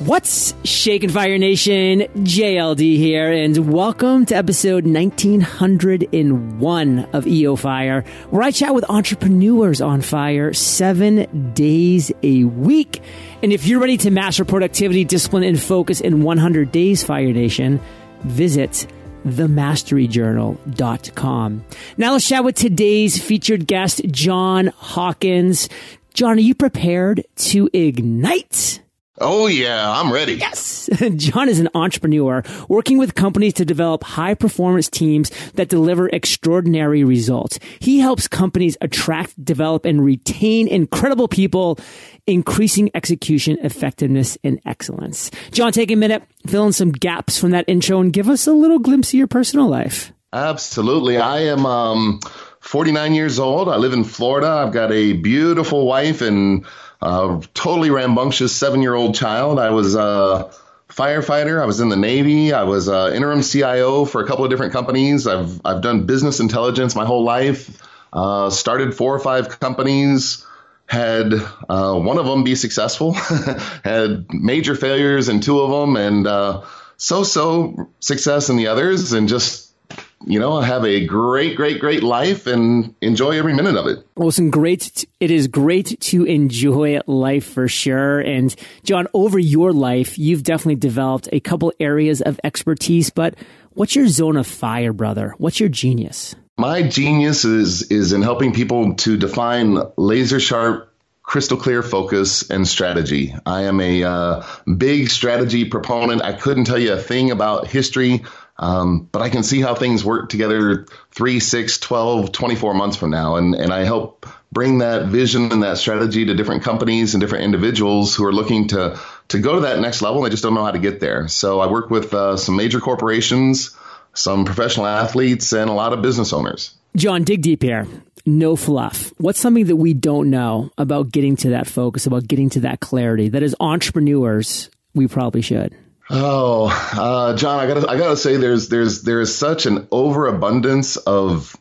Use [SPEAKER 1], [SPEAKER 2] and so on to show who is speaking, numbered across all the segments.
[SPEAKER 1] What's shaking Fire Nation? JLD here, and welcome to episode 1901 of EO Fire, where I chat with entrepreneurs on fire seven days a week. And if you're ready to master productivity, discipline, and focus in 100 days, Fire Nation, visit themasteryjournal.com. Now let's chat with today's featured guest, John Hawkins. John, are you prepared to ignite?
[SPEAKER 2] Oh, yeah, I'm ready.
[SPEAKER 1] Yes. John is an entrepreneur working with companies to develop high performance teams that deliver extraordinary results. He helps companies attract, develop, and retain incredible people, increasing execution effectiveness and excellence. John, take a minute, fill in some gaps from that intro, and give us a little glimpse of your personal life.
[SPEAKER 2] Absolutely. I am um, 49 years old. I live in Florida. I've got a beautiful wife and a totally rambunctious seven year old child. I was a firefighter. I was in the Navy. I was interim CIO for a couple of different companies. I've, I've done business intelligence my whole life, uh, started four or five companies. Had uh, one of them be successful, had major failures in two of them, and uh, so-so success in the others, and just you know, have a great, great, great life and enjoy every minute of it.
[SPEAKER 1] Awesome. Great. It is great to enjoy life for sure. And John, over your life, you've definitely developed a couple areas of expertise, but what's your zone of fire, brother? What's your genius?
[SPEAKER 2] My genius is, is in helping people to define laser sharp crystal clear focus and strategy. I am a uh, big strategy proponent. I couldn't tell you a thing about history um, but I can see how things work together three, six, 12, 24 months from now. And, and I help bring that vision and that strategy to different companies and different individuals who are looking to, to go to that next level. And they just don't know how to get there. So I work with uh, some major corporations, some professional athletes, and a lot of business owners.
[SPEAKER 1] John, dig deep here. No fluff. What's something that we don't know about getting to that focus, about getting to that clarity that as entrepreneurs, we probably should?
[SPEAKER 2] Oh, uh, John, I gotta, I gotta say, there's, there's, there's such an overabundance of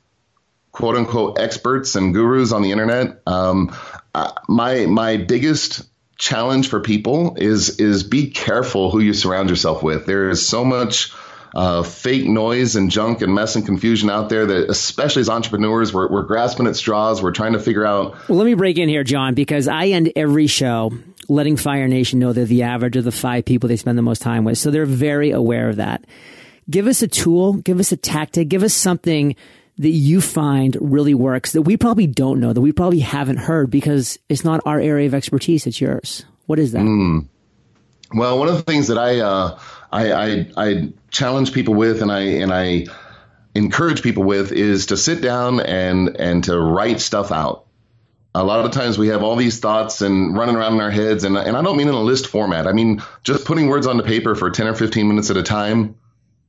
[SPEAKER 2] quote unquote experts and gurus on the internet. Um, uh, my, my biggest challenge for people is, is be careful who you surround yourself with. There is so much, uh, fake noise and junk and mess and confusion out there that, especially as entrepreneurs, we're, we're grasping at straws. We're trying to figure out.
[SPEAKER 1] Well, let me break in here, John, because I end every show letting Fire Nation know they're the average of the five people they spend the most time with. So they're very aware of that. Give us a tool, give us a tactic, give us something that you find really works that we probably don't know, that we probably haven't heard because it's not our area of expertise, it's yours. What is that? Mm.
[SPEAKER 2] Well, one of the things that I, uh, I, I, I challenge people with and I, and I encourage people with is to sit down and, and to write stuff out. A lot of times we have all these thoughts and running around in our heads and, and i don't mean in a list format. I mean just putting words on the paper for 10 or 15 minutes at a time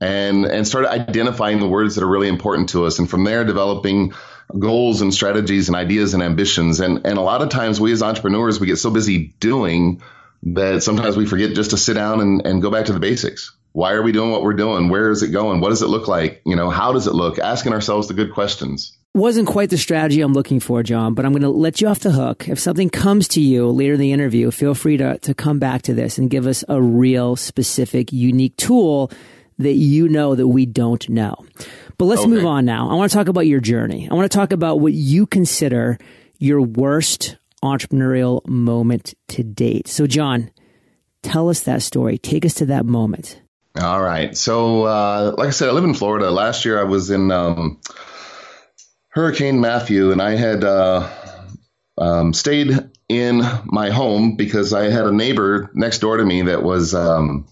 [SPEAKER 2] and and start identifying the words that are really important to us and from there developing goals and strategies and ideas and ambitions. And and a lot of times we as entrepreneurs we get so busy doing that sometimes we forget just to sit down and, and go back to the basics why are we doing what we're doing where is it going what does it look like you know how does it look asking ourselves the good questions
[SPEAKER 1] wasn't quite the strategy I'm looking for, John, but I'm going to let you off the hook. If something comes to you later in the interview, feel free to, to come back to this and give us a real specific, unique tool that you know that we don't know. But let's okay. move on now. I want to talk about your journey. I want to talk about what you consider your worst entrepreneurial moment to date. So, John, tell us that story. Take us to that moment.
[SPEAKER 2] All right. So, uh, like I said, I live in Florida. Last year I was in, um, Hurricane Matthew, and I had uh, um, stayed in my home because I had a neighbor next door to me that was um,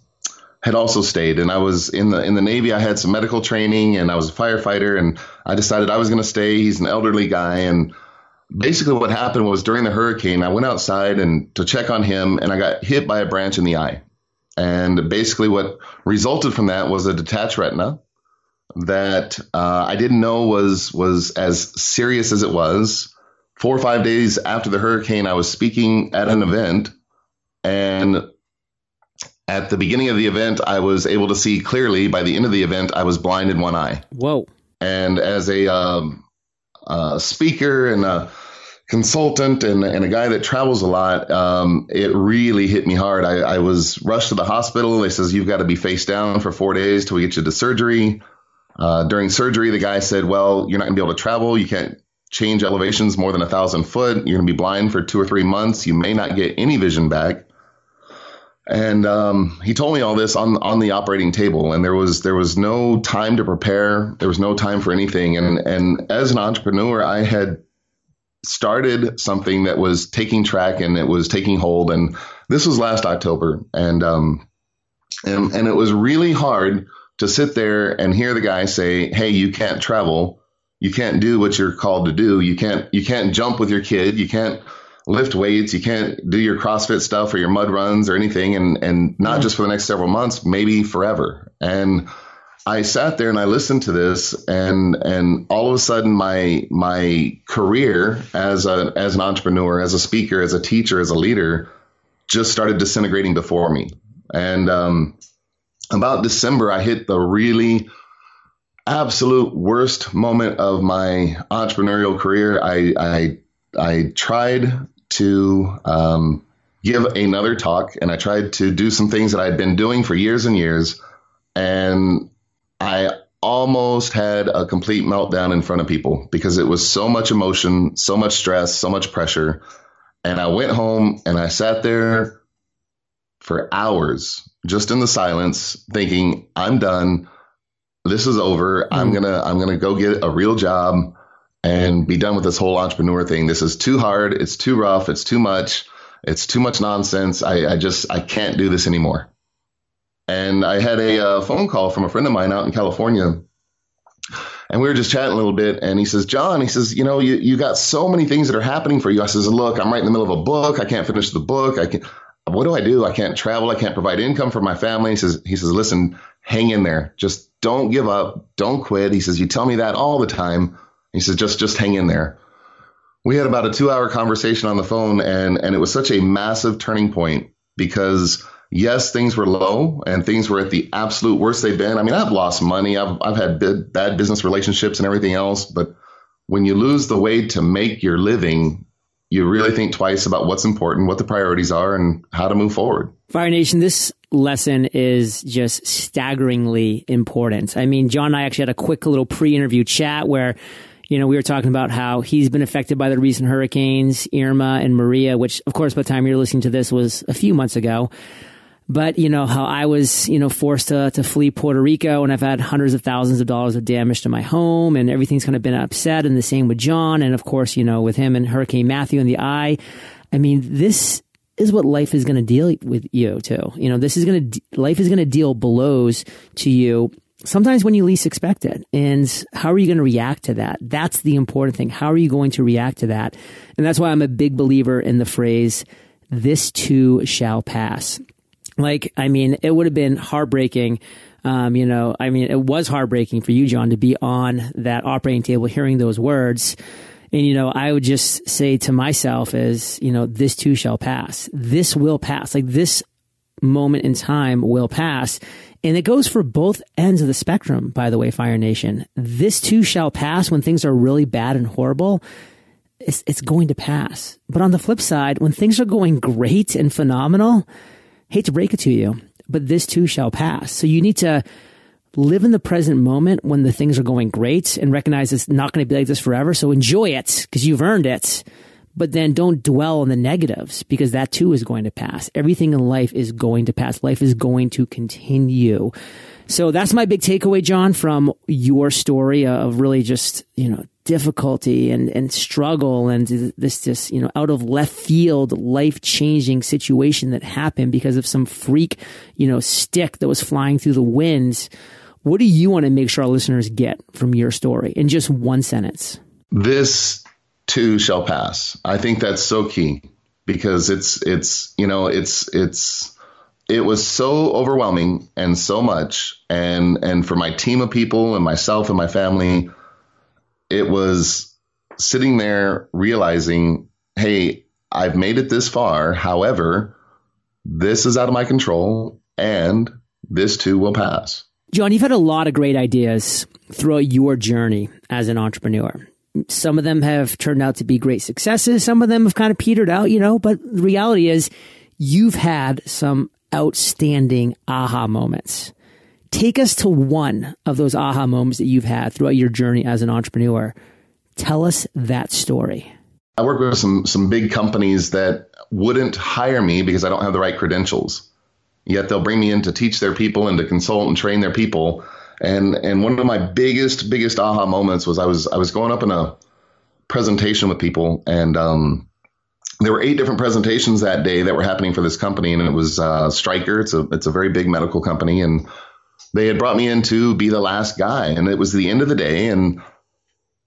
[SPEAKER 2] had also stayed, and I was in the in the Navy. I had some medical training, and I was a firefighter, and I decided I was going to stay. He's an elderly guy, and basically what happened was during the hurricane, I went outside and to check on him, and I got hit by a branch in the eye. And basically, what resulted from that was a detached retina, that uh, I didn't know was was as serious as it was. Four or five days after the hurricane, I was speaking at an event, and at the beginning of the event, I was able to see clearly. By the end of the event, I was blind in one eye.
[SPEAKER 1] Whoa!
[SPEAKER 2] And as a um, uh, speaker and a consultant and, and a guy that travels a lot, um, it really hit me hard. I, I was rushed to the hospital. They says you've got to be face down for four days till we get you to surgery. Uh, during surgery, the guy said, "Well, you're not to be able to travel. You can't change elevations more than a thousand foot. You're to be blind for two or three months. You may not get any vision back." And um, he told me all this on on the operating table, and there was there was no time to prepare. There was no time for anything. And and as an entrepreneur, I had started something that was taking track and it was taking hold. And this was last October, and um, and and it was really hard to sit there and hear the guy say, "Hey, you can't travel, you can't do what you're called to do, you can't you can't jump with your kid, you can't." lift weights, you can't do your CrossFit stuff or your mud runs or anything, and and not just for the next several months, maybe forever. And I sat there and I listened to this, and and all of a sudden my my career as a as an entrepreneur, as a speaker, as a teacher, as a leader, just started disintegrating before me. And um, about December, I hit the really absolute worst moment of my entrepreneurial career. I I I tried to um, give another talk, and I tried to do some things that I'd been doing for years and years, and I almost had a complete meltdown in front of people because it was so much emotion, so much stress, so much pressure. And I went home and I sat there for hours just in the silence thinking, I'm done. This is over. I'm hmm. going to, I'm going to go get a real job and be done with this whole entrepreneur thing. This is too hard. It's too rough. It's too much. It's too much nonsense. I, I just, I can't do this anymore. And I had a uh, phone call from a friend of mine out in California. And we were just chatting a little bit. And he says, John, he says, you know, you, you got so many things that are happening for you. I says, look, I'm right in the middle of a book. I can't finish the book. I can what do I do? I can't travel. I can't provide income for my family. He says, he says, listen, hang in there. Just don't give up. Don't quit. He says, you tell me that all the time. He says, just, just hang in there. We had about a two hour conversation on the phone and, and it was such a massive turning point because yes, things were low and things were at the absolute worst they've been. I mean, I've lost money. I've, I've had bad business relationships and everything else. But when you lose the way to make your living, you really think twice about what's important, what the priorities are, and how to move forward.
[SPEAKER 1] Fire Nation, this lesson is just staggeringly important. I mean, John and I actually had a quick little pre interview chat where you know, we were talking about how he's been affected by the recent hurricanes, Irma and Maria, which, of course, by the time you're listening to this was a few months ago. But, you know, how I was, you know, forced to, to flee Puerto Rico and I've had hundreds of thousands of dollars of damage to my home and everything's kind of been upset. And the same with John. And of course, you know, with him and Hurricane Matthew in the eye. I mean, this is what life is going to deal with you too. You know, this is going to, life is going to deal blows to you sometimes when you least expect it. And how are you going to react to that? That's the important thing. How are you going to react to that? And that's why I'm a big believer in the phrase, this too shall pass. Like, I mean, it would have been heartbreaking. Um, you know, I mean, it was heartbreaking for you, John, to be on that operating table hearing those words. And, you know, I would just say to myself as, you know, this too shall pass. This will pass. Like this moment in time will pass. And it goes for both ends of the spectrum, by the way, Fire Nation. This too shall pass when things are really bad and horrible. It's, it's going to pass. But on the flip side, when things are going great and phenomenal, hate to break it to you, but this too shall pass. So you need to live in the present moment when the things are going great and recognize it's not going to be like this forever. So enjoy it because you've earned it. But then don't dwell on the negatives because that too is going to pass. Everything in life is going to pass. Life is going to continue. So that's my big takeaway, John, from your story of really just, you know, difficulty and, and struggle and this, this, you know, out of left field, life changing situation that happened because of some freak, you know, stick that was flying through the winds. What do you want to make sure our listeners get from your story in just one sentence?
[SPEAKER 2] This too shall pass. I think that's so key because it's, it's, you know, it's, it's, it was so overwhelming and so much and and for my team of people and myself and my family it was sitting there realizing hey i've made it this far however this is out of my control and this too will pass
[SPEAKER 1] john you've had a lot of great ideas throughout your journey as an entrepreneur some of them have turned out to be great successes. Some of them have kind of petered out, you know, but the reality is you've had some outstanding aha moments. Take us to one of those aha moments that you've had throughout your journey as an entrepreneur. Tell us that story.
[SPEAKER 2] I work with some some big companies that wouldn't hire me because I don't have the right credentials. Yet they'll bring me in to teach their people and to consult and train their people. And and one of my biggest biggest aha moments was I was I was going up in a presentation with people and um, there were eight different presentations that day that were happening for this company and it was uh, Stryker. It's a it's a very big medical company and they had brought me in to be the last guy and it was the end of the day and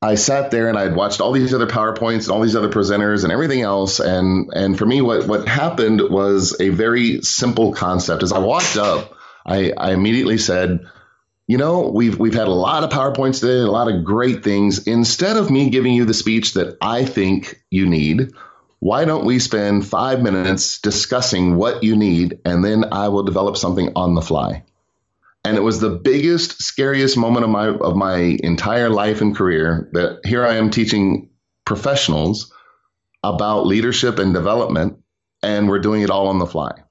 [SPEAKER 2] I sat there and I'd watched all these other PowerPoints and all these other presenters and everything else. And, and for me, what, what happened was a very simple concept. As I walked up, I, I immediately said, you know, we've, we've had a lot of PowerPoints today, a lot of great things. Instead of me giving you the speech that I think you need, why don't we spend five minutes discussing what you need and then I will develop something on the fly? And it was the biggest, scariest moment of my of my entire life and career that here I am teaching professionals about leadership and development, and we're doing it all on the fly.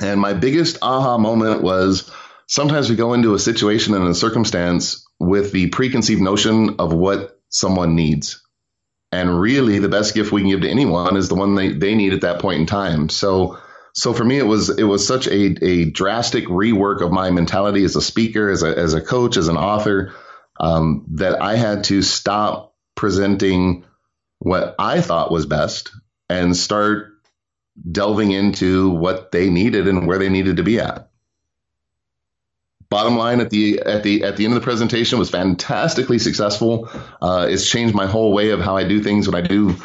[SPEAKER 2] And my biggest aha moment was sometimes we go into a situation and a circumstance with the preconceived notion of what someone needs. And really, the best gift we can give to anyone is the one they, they need at that point in time. So so for me, it was it was such a a drastic rework of my mentality as a speaker, as a as a coach, as an author, um, that I had to stop presenting what I thought was best and start delving into what they needed and where they needed to be at. Bottom line at the at the at the end of the presentation was fantastically successful. Uh, it's changed my whole way of how I do things when I do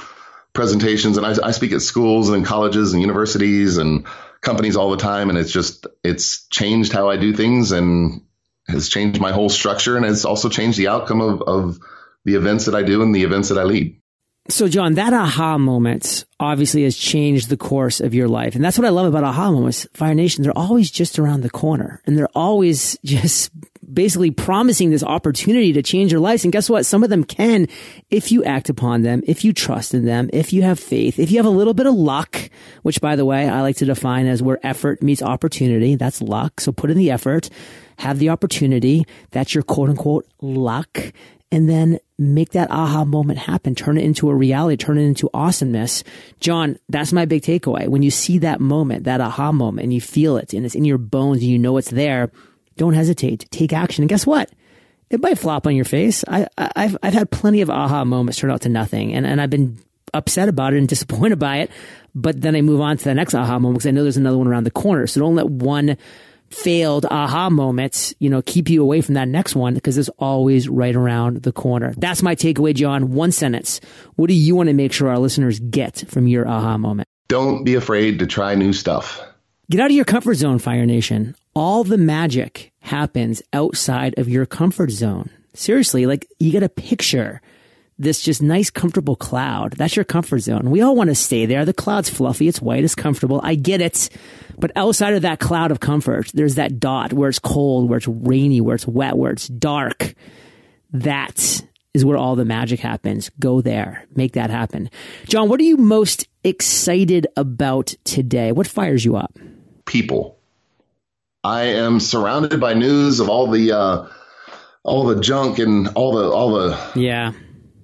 [SPEAKER 2] presentations and I, I speak at schools and colleges and universities and companies all the time. And it's just, it's changed how I do things and has changed my whole structure. And it's also changed the outcome of, of the events that I do and the events that I lead.
[SPEAKER 1] So, John, that aha moment obviously has changed the course of your life. And that's what I love about aha moments. Fire Nation, they're always just around the corner and they're always just basically promising this opportunity to change your life. And guess what? Some of them can if you act upon them, if you trust in them, if you have faith, if you have a little bit of luck, which by the way, I like to define as where effort meets opportunity. That's luck. So put in the effort, have the opportunity. That's your quote unquote luck and then make that aha moment happen, turn it into a reality, turn it into awesomeness. John, that's my big takeaway. When you see that moment, that aha moment, and you feel it and it's in your bones and you know it's there, don't hesitate. Take action. And guess what? It might flop on your face. I, have I've had plenty of aha moments turn out to nothing, and, and I've been upset about it and disappointed by it. But then I move on to the next aha moment because I know there's another one around the corner. So don't let one failed aha moments, you know, keep you away from that next one because it's always right around the corner. That's my takeaway, John. One sentence. What do you want to make sure our listeners get from your aha moment?
[SPEAKER 2] Don't be afraid to try new stuff.
[SPEAKER 1] Get out of your comfort zone, Fire Nation. All the magic happens outside of your comfort zone. Seriously, like you got to picture this just nice, comfortable cloud. That's your comfort zone. We all want to stay there. The cloud's fluffy. It's white. It's comfortable. I get it. But outside of that cloud of comfort, there's that dot where it's cold, where it's rainy, where it's wet, where it's dark. That is where all the magic happens. Go there. Make that happen. John, what are you most excited about today? What fires you up?
[SPEAKER 2] People. I am surrounded by news of all the, uh, all the junk and all the, all the,
[SPEAKER 1] yeah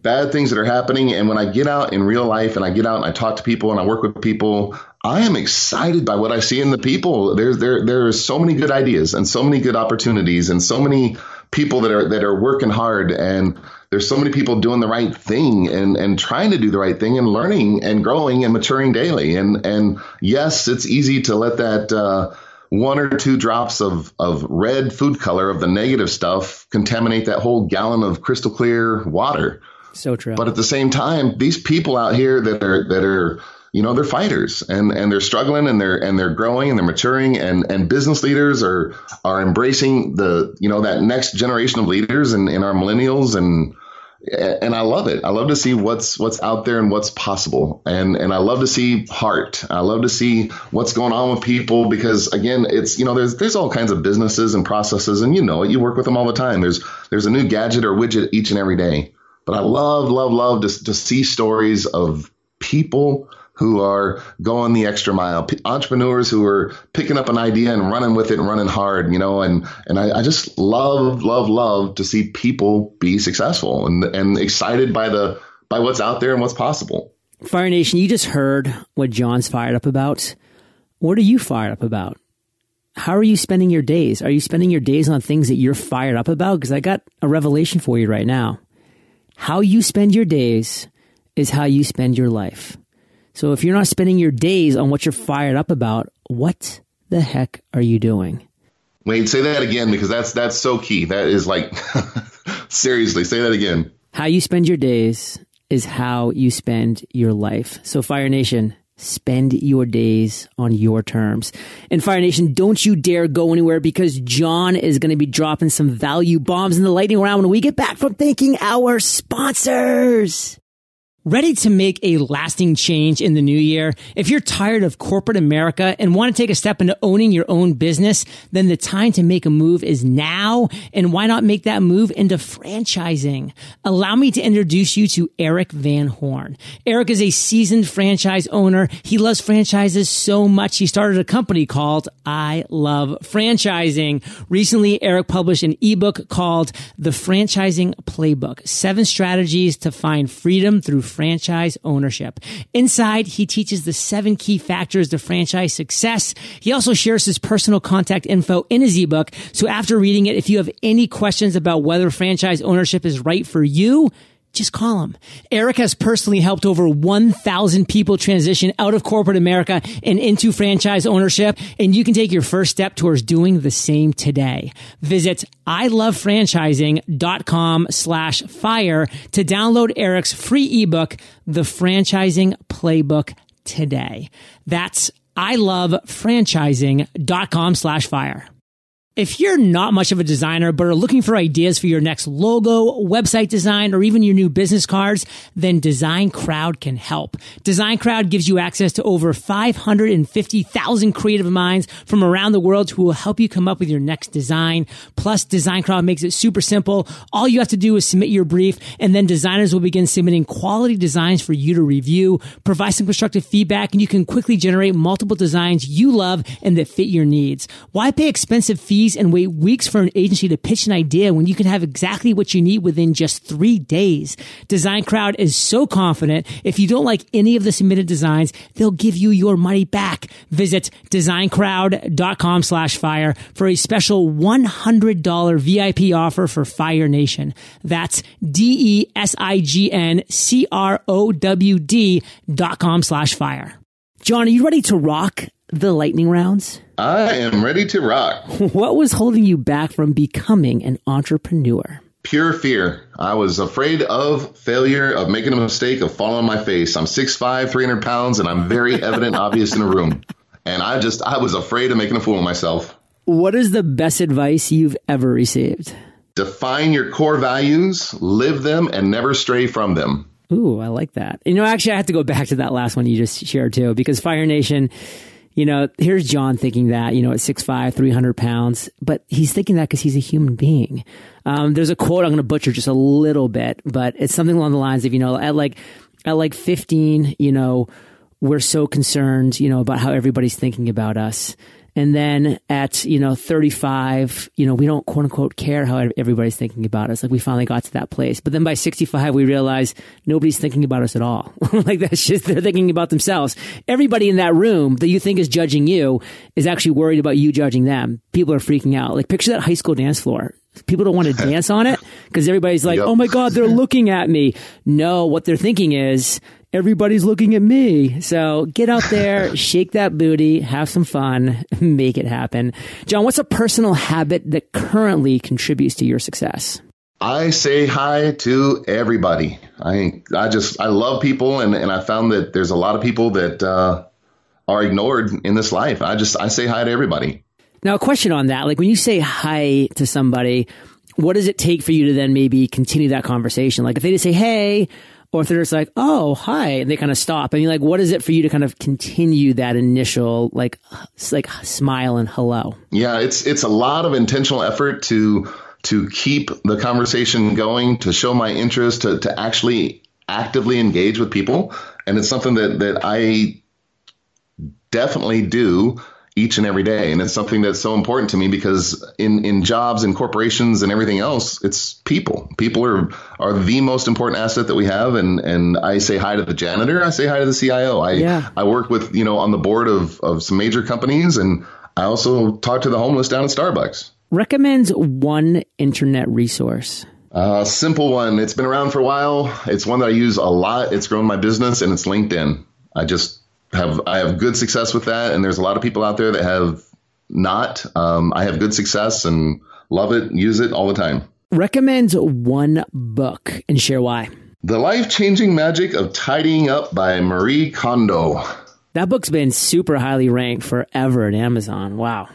[SPEAKER 2] bad things that are happening. And when I get out in real life and I get out and I talk to people and I work with people, I am excited by what I see in the people. There's there there are so many good ideas and so many good opportunities and so many people that are that are working hard and there's so many people doing the right thing and and trying to do the right thing and learning and growing and maturing daily. And and yes, it's easy to let that uh, one or two drops of, of red food color of the negative stuff contaminate that whole gallon of crystal clear water.
[SPEAKER 1] So true.
[SPEAKER 2] But at the same time, these people out here that are that are you know they're fighters and and they're struggling and they're and they're growing and they're maturing and and business leaders are are embracing the you know that next generation of leaders and, and our millennials and and I love it. I love to see what's what's out there and what's possible. And and I love to see heart. I love to see what's going on with people because again, it's you know there's there's all kinds of businesses and processes and you know it. You work with them all the time. There's there's a new gadget or widget each and every day. but I love, love, love to, to see stories of people who are going the extra mile, entrepreneurs who are picking up an idea and running with it and running hard, you know, and, and I, I just love, love, love to see people be successful and, and excited by the, by what's out there and what's possible.
[SPEAKER 1] Fire Nation, you just heard what John's fired up about. What are you fired up about? How are you spending your days? Are you spending your days on things that you're fired up about? Because I got a revelation for you right now. How you spend your days is how you spend your life. So if you're not spending your days on what you're fired up about, what the heck are you doing?
[SPEAKER 2] Wait, say that again because that's that's so key. That is like seriously, say that again.
[SPEAKER 1] How you spend your days is how you spend your life. So Fire Nation, spend your days on your terms. And Fire Nation, don't you dare go anywhere because John is going to be dropping some value bombs in the lightning round when we get back from thanking our sponsors. Ready to make a lasting change in the new year? If you're tired of corporate America and want to take a step into owning your own business, then the time to make a move is now. And why not make that move into franchising? Allow me to introduce you to Eric Van Horn. Eric is a seasoned franchise owner. He loves franchises so much he started a company called I Love Franchising. Recently, Eric published an ebook called The Franchising Playbook, seven strategies to find freedom through franchise ownership. Inside, he teaches the seven key factors to franchise success. He also shares his personal contact info in his ebook. So after reading it, if you have any questions about whether franchise ownership is right for you, just call him. Eric has personally helped over 1,000 people transition out of corporate America and into franchise ownership. And you can take your first step towards doing the same today. Visit ilovefranchising.com slash fire to download Eric's free ebook, The Franchising Playbook today. That's ilovefranchising.com slash fire. If you're not much of a designer, but are looking for ideas for your next logo, website design, or even your new business cards, then Design Crowd can help. Design Crowd gives you access to over 550,000 creative minds from around the world who will help you come up with your next design. Plus, Design Crowd makes it super simple. All you have to do is submit your brief, and then designers will begin submitting quality designs for you to review, provide some constructive feedback, and you can quickly generate multiple designs you love and that fit your needs. Why pay expensive fees? And wait weeks for an agency to pitch an idea when you can have exactly what you need within just three days. Design Crowd is so confident if you don't like any of the submitted designs, they'll give you your money back. Visit designcrowd.com slash fire for a special $100 VIP offer for Fire Nation. That's D-E-S-I-G-N-C-R-O-W-D dot com slash fire. John, are you ready to rock the lightning rounds?
[SPEAKER 2] I am ready to rock.
[SPEAKER 1] What was holding you back from becoming an entrepreneur?
[SPEAKER 2] Pure fear. I was afraid of failure, of making a mistake, of falling on my face. I'm 6'5, 300 pounds, and I'm very evident, obvious in a room. And I just, I was afraid of making a fool of myself.
[SPEAKER 1] What is the best advice you've ever received?
[SPEAKER 2] Define your core values, live them, and never stray from them.
[SPEAKER 1] Ooh, I like that. You know, actually, I have to go back to that last one you just shared too, because Fire Nation, you know, here's John thinking that, you know, at 6'5, 300 pounds, but he's thinking that because he's a human being. Um, there's a quote I'm going to butcher just a little bit, but it's something along the lines of, you know, at like, at like 15, you know, we're so concerned, you know, about how everybody's thinking about us. And then at, you know, 35, you know, we don't quote unquote care how everybody's thinking about us. Like we finally got to that place. But then by 65, we realize nobody's thinking about us at all. like that's just, they're thinking about themselves. Everybody in that room that you think is judging you is actually worried about you judging them. People are freaking out. Like picture that high school dance floor. People don't want to dance on it because everybody's like, yep. oh my God, they're looking at me. No, what they're thinking is, everybody's looking at me. So get out there, shake that booty, have some fun, make it happen. John, what's a personal habit that currently contributes to your success?
[SPEAKER 2] I say hi to everybody. I I just I love people, and and I found that there's a lot of people that uh, are ignored in this life. I just I say hi to everybody.
[SPEAKER 1] Now, a question on that: like when you say hi to somebody, what does it take for you to then maybe continue that conversation? Like if they just say, "Hey," or if they're just like, "Oh, hi," and they kind of stop. I mean, like, what is it for you to kind of continue that initial like like smile and hello?
[SPEAKER 2] Yeah, it's it's a lot of intentional effort to to keep the conversation going, to show my interest, to, to actually actively engage with people. And it's something that, that I definitely do each and every day. And it's something that's so important to me because in, in jobs and corporations and everything else, it's people. People are, are the most important asset that we have. And, and I say hi to the janitor. I say hi to the CIO. I, yeah. I work with, you know, on the board of, of some major companies and I also talk to the homeless down at Starbucks.
[SPEAKER 1] Recommends one internet resource.
[SPEAKER 2] Uh, simple one. It's been around for a while. It's one that I use a lot. It's grown my business and it's LinkedIn. I just have I have good success with that, and there's a lot of people out there that have not. Um, I have good success and love it, use it all the time.
[SPEAKER 1] Recommends one book and share why.
[SPEAKER 2] The Life Changing Magic of Tidying Up by Marie Kondo.
[SPEAKER 1] That book's been super highly ranked forever at Amazon. Wow.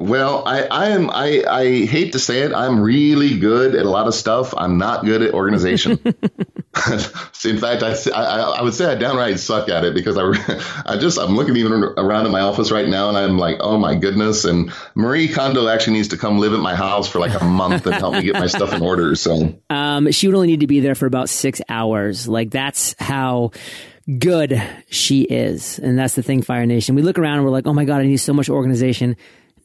[SPEAKER 2] Well, I, I am I, I hate to say it, I'm really good at a lot of stuff. I'm not good at organization. In fact, I, I, I would say I downright suck at it because I, I just I'm looking even around at my office right now and I'm like, oh my goodness. And Marie Kondo actually needs to come live at my house for like a month and help me get my stuff in order. So
[SPEAKER 1] um, she would only need to be there for about six hours. Like that's how good she is. And that's the thing, Fire Nation. We look around and we're like, oh my God, I need so much organization.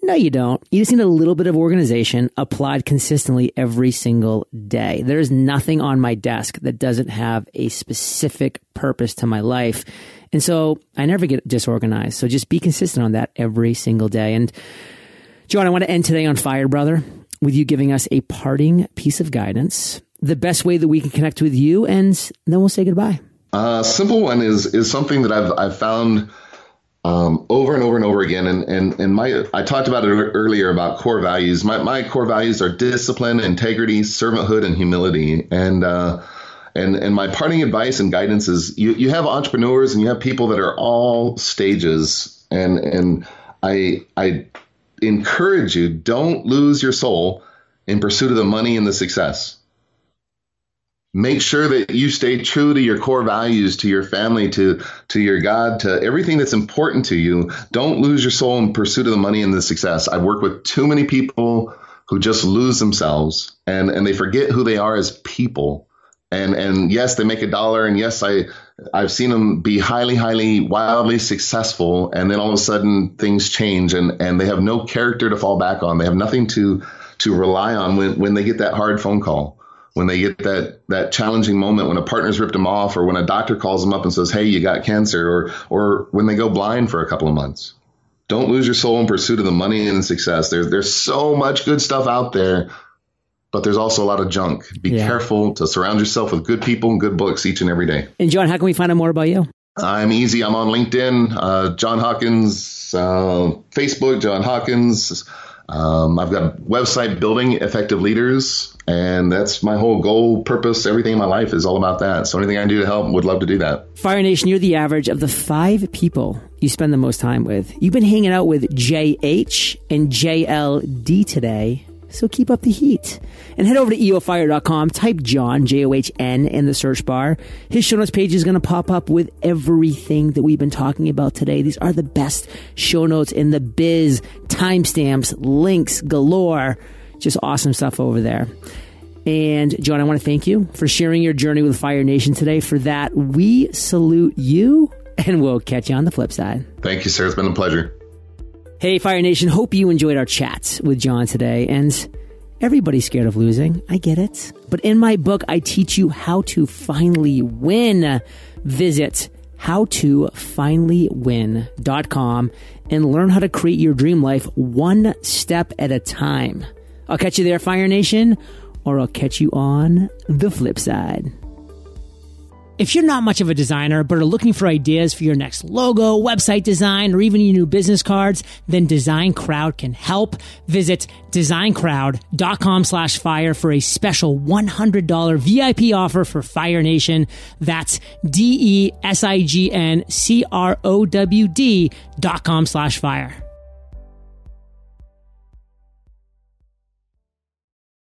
[SPEAKER 1] No, you don't. You just need a little bit of organization applied consistently every single day. There's nothing on my desk that doesn't have a specific purpose to my life. And so I never get disorganized. So just be consistent on that every single day. And John, I want to end today on fire, brother, with you giving us a parting piece of guidance, the best way that we can connect with you, and then we'll say goodbye.
[SPEAKER 2] Uh, simple one is is something that I've I've found um, over and over and over again. And, and, and my, I talked about it earlier about core values. My, my core values are discipline, integrity, servanthood, and humility. And, uh, and, and my parting advice and guidance is you, you have entrepreneurs and you have people that are all stages. And, and I, I encourage you, don't lose your soul in pursuit of the money and the success make sure that you stay true to your core values to your family to to your god to everything that's important to you. Don't lose your soul in pursuit of the money and the success. I've worked with too many people who just lose themselves and and they forget who they are as people. And and yes they make a dollar and yes i i've seen them be highly highly wildly successful and then all of a sudden things change and and they have no character to fall back on. They have nothing to to rely on when when they get that hard phone call when they get that that challenging moment when a partner's ripped them off or when a doctor calls them up and says hey you got cancer or or when they go blind for a couple of months. Don't lose your soul in pursuit of the money and success. There's there's so much good stuff out there but there's also a lot of junk. Be yeah. careful to surround yourself with good people and good books each and every day.
[SPEAKER 1] And john how can we find out more about you?
[SPEAKER 2] I'm easy. I'm on linkedin uh, john hawkins uh, facebook john hawkins um, I've got website building effective leaders, and that's my whole goal, purpose, everything in my life is all about that. So anything I can do to help, would love to do that.
[SPEAKER 1] Fire Nation, you're the average of the five people you spend the most time with. You've been hanging out with JH and JLD today. So keep up the heat. And head over to eofire.com, type John, J O H N, in the search bar. His show notes page is going to pop up with everything that we've been talking about today. These are the best show notes in the biz, timestamps, links galore. Just awesome stuff over there. And John, I want to thank you for sharing your journey with Fire Nation today. For that, we salute you and we'll catch you on the flip side.
[SPEAKER 2] Thank you, sir. It's been a pleasure.
[SPEAKER 1] Hey, Fire Nation, hope you enjoyed our chat with John today. And everybody's scared of losing. I get it. But in my book, I teach you how to finally win. Visit howtofinallywin.com and learn how to create your dream life one step at a time. I'll catch you there, Fire Nation, or I'll catch you on the flip side. If you're not much of a designer, but are looking for ideas for your next logo, website design, or even your new business cards, then Design Crowd can help. Visit designcrowd.com slash fire for a special $100 VIP offer for Fire Nation. That's D-E-S-I-G-N-C-R-O-W-D dot com slash fire.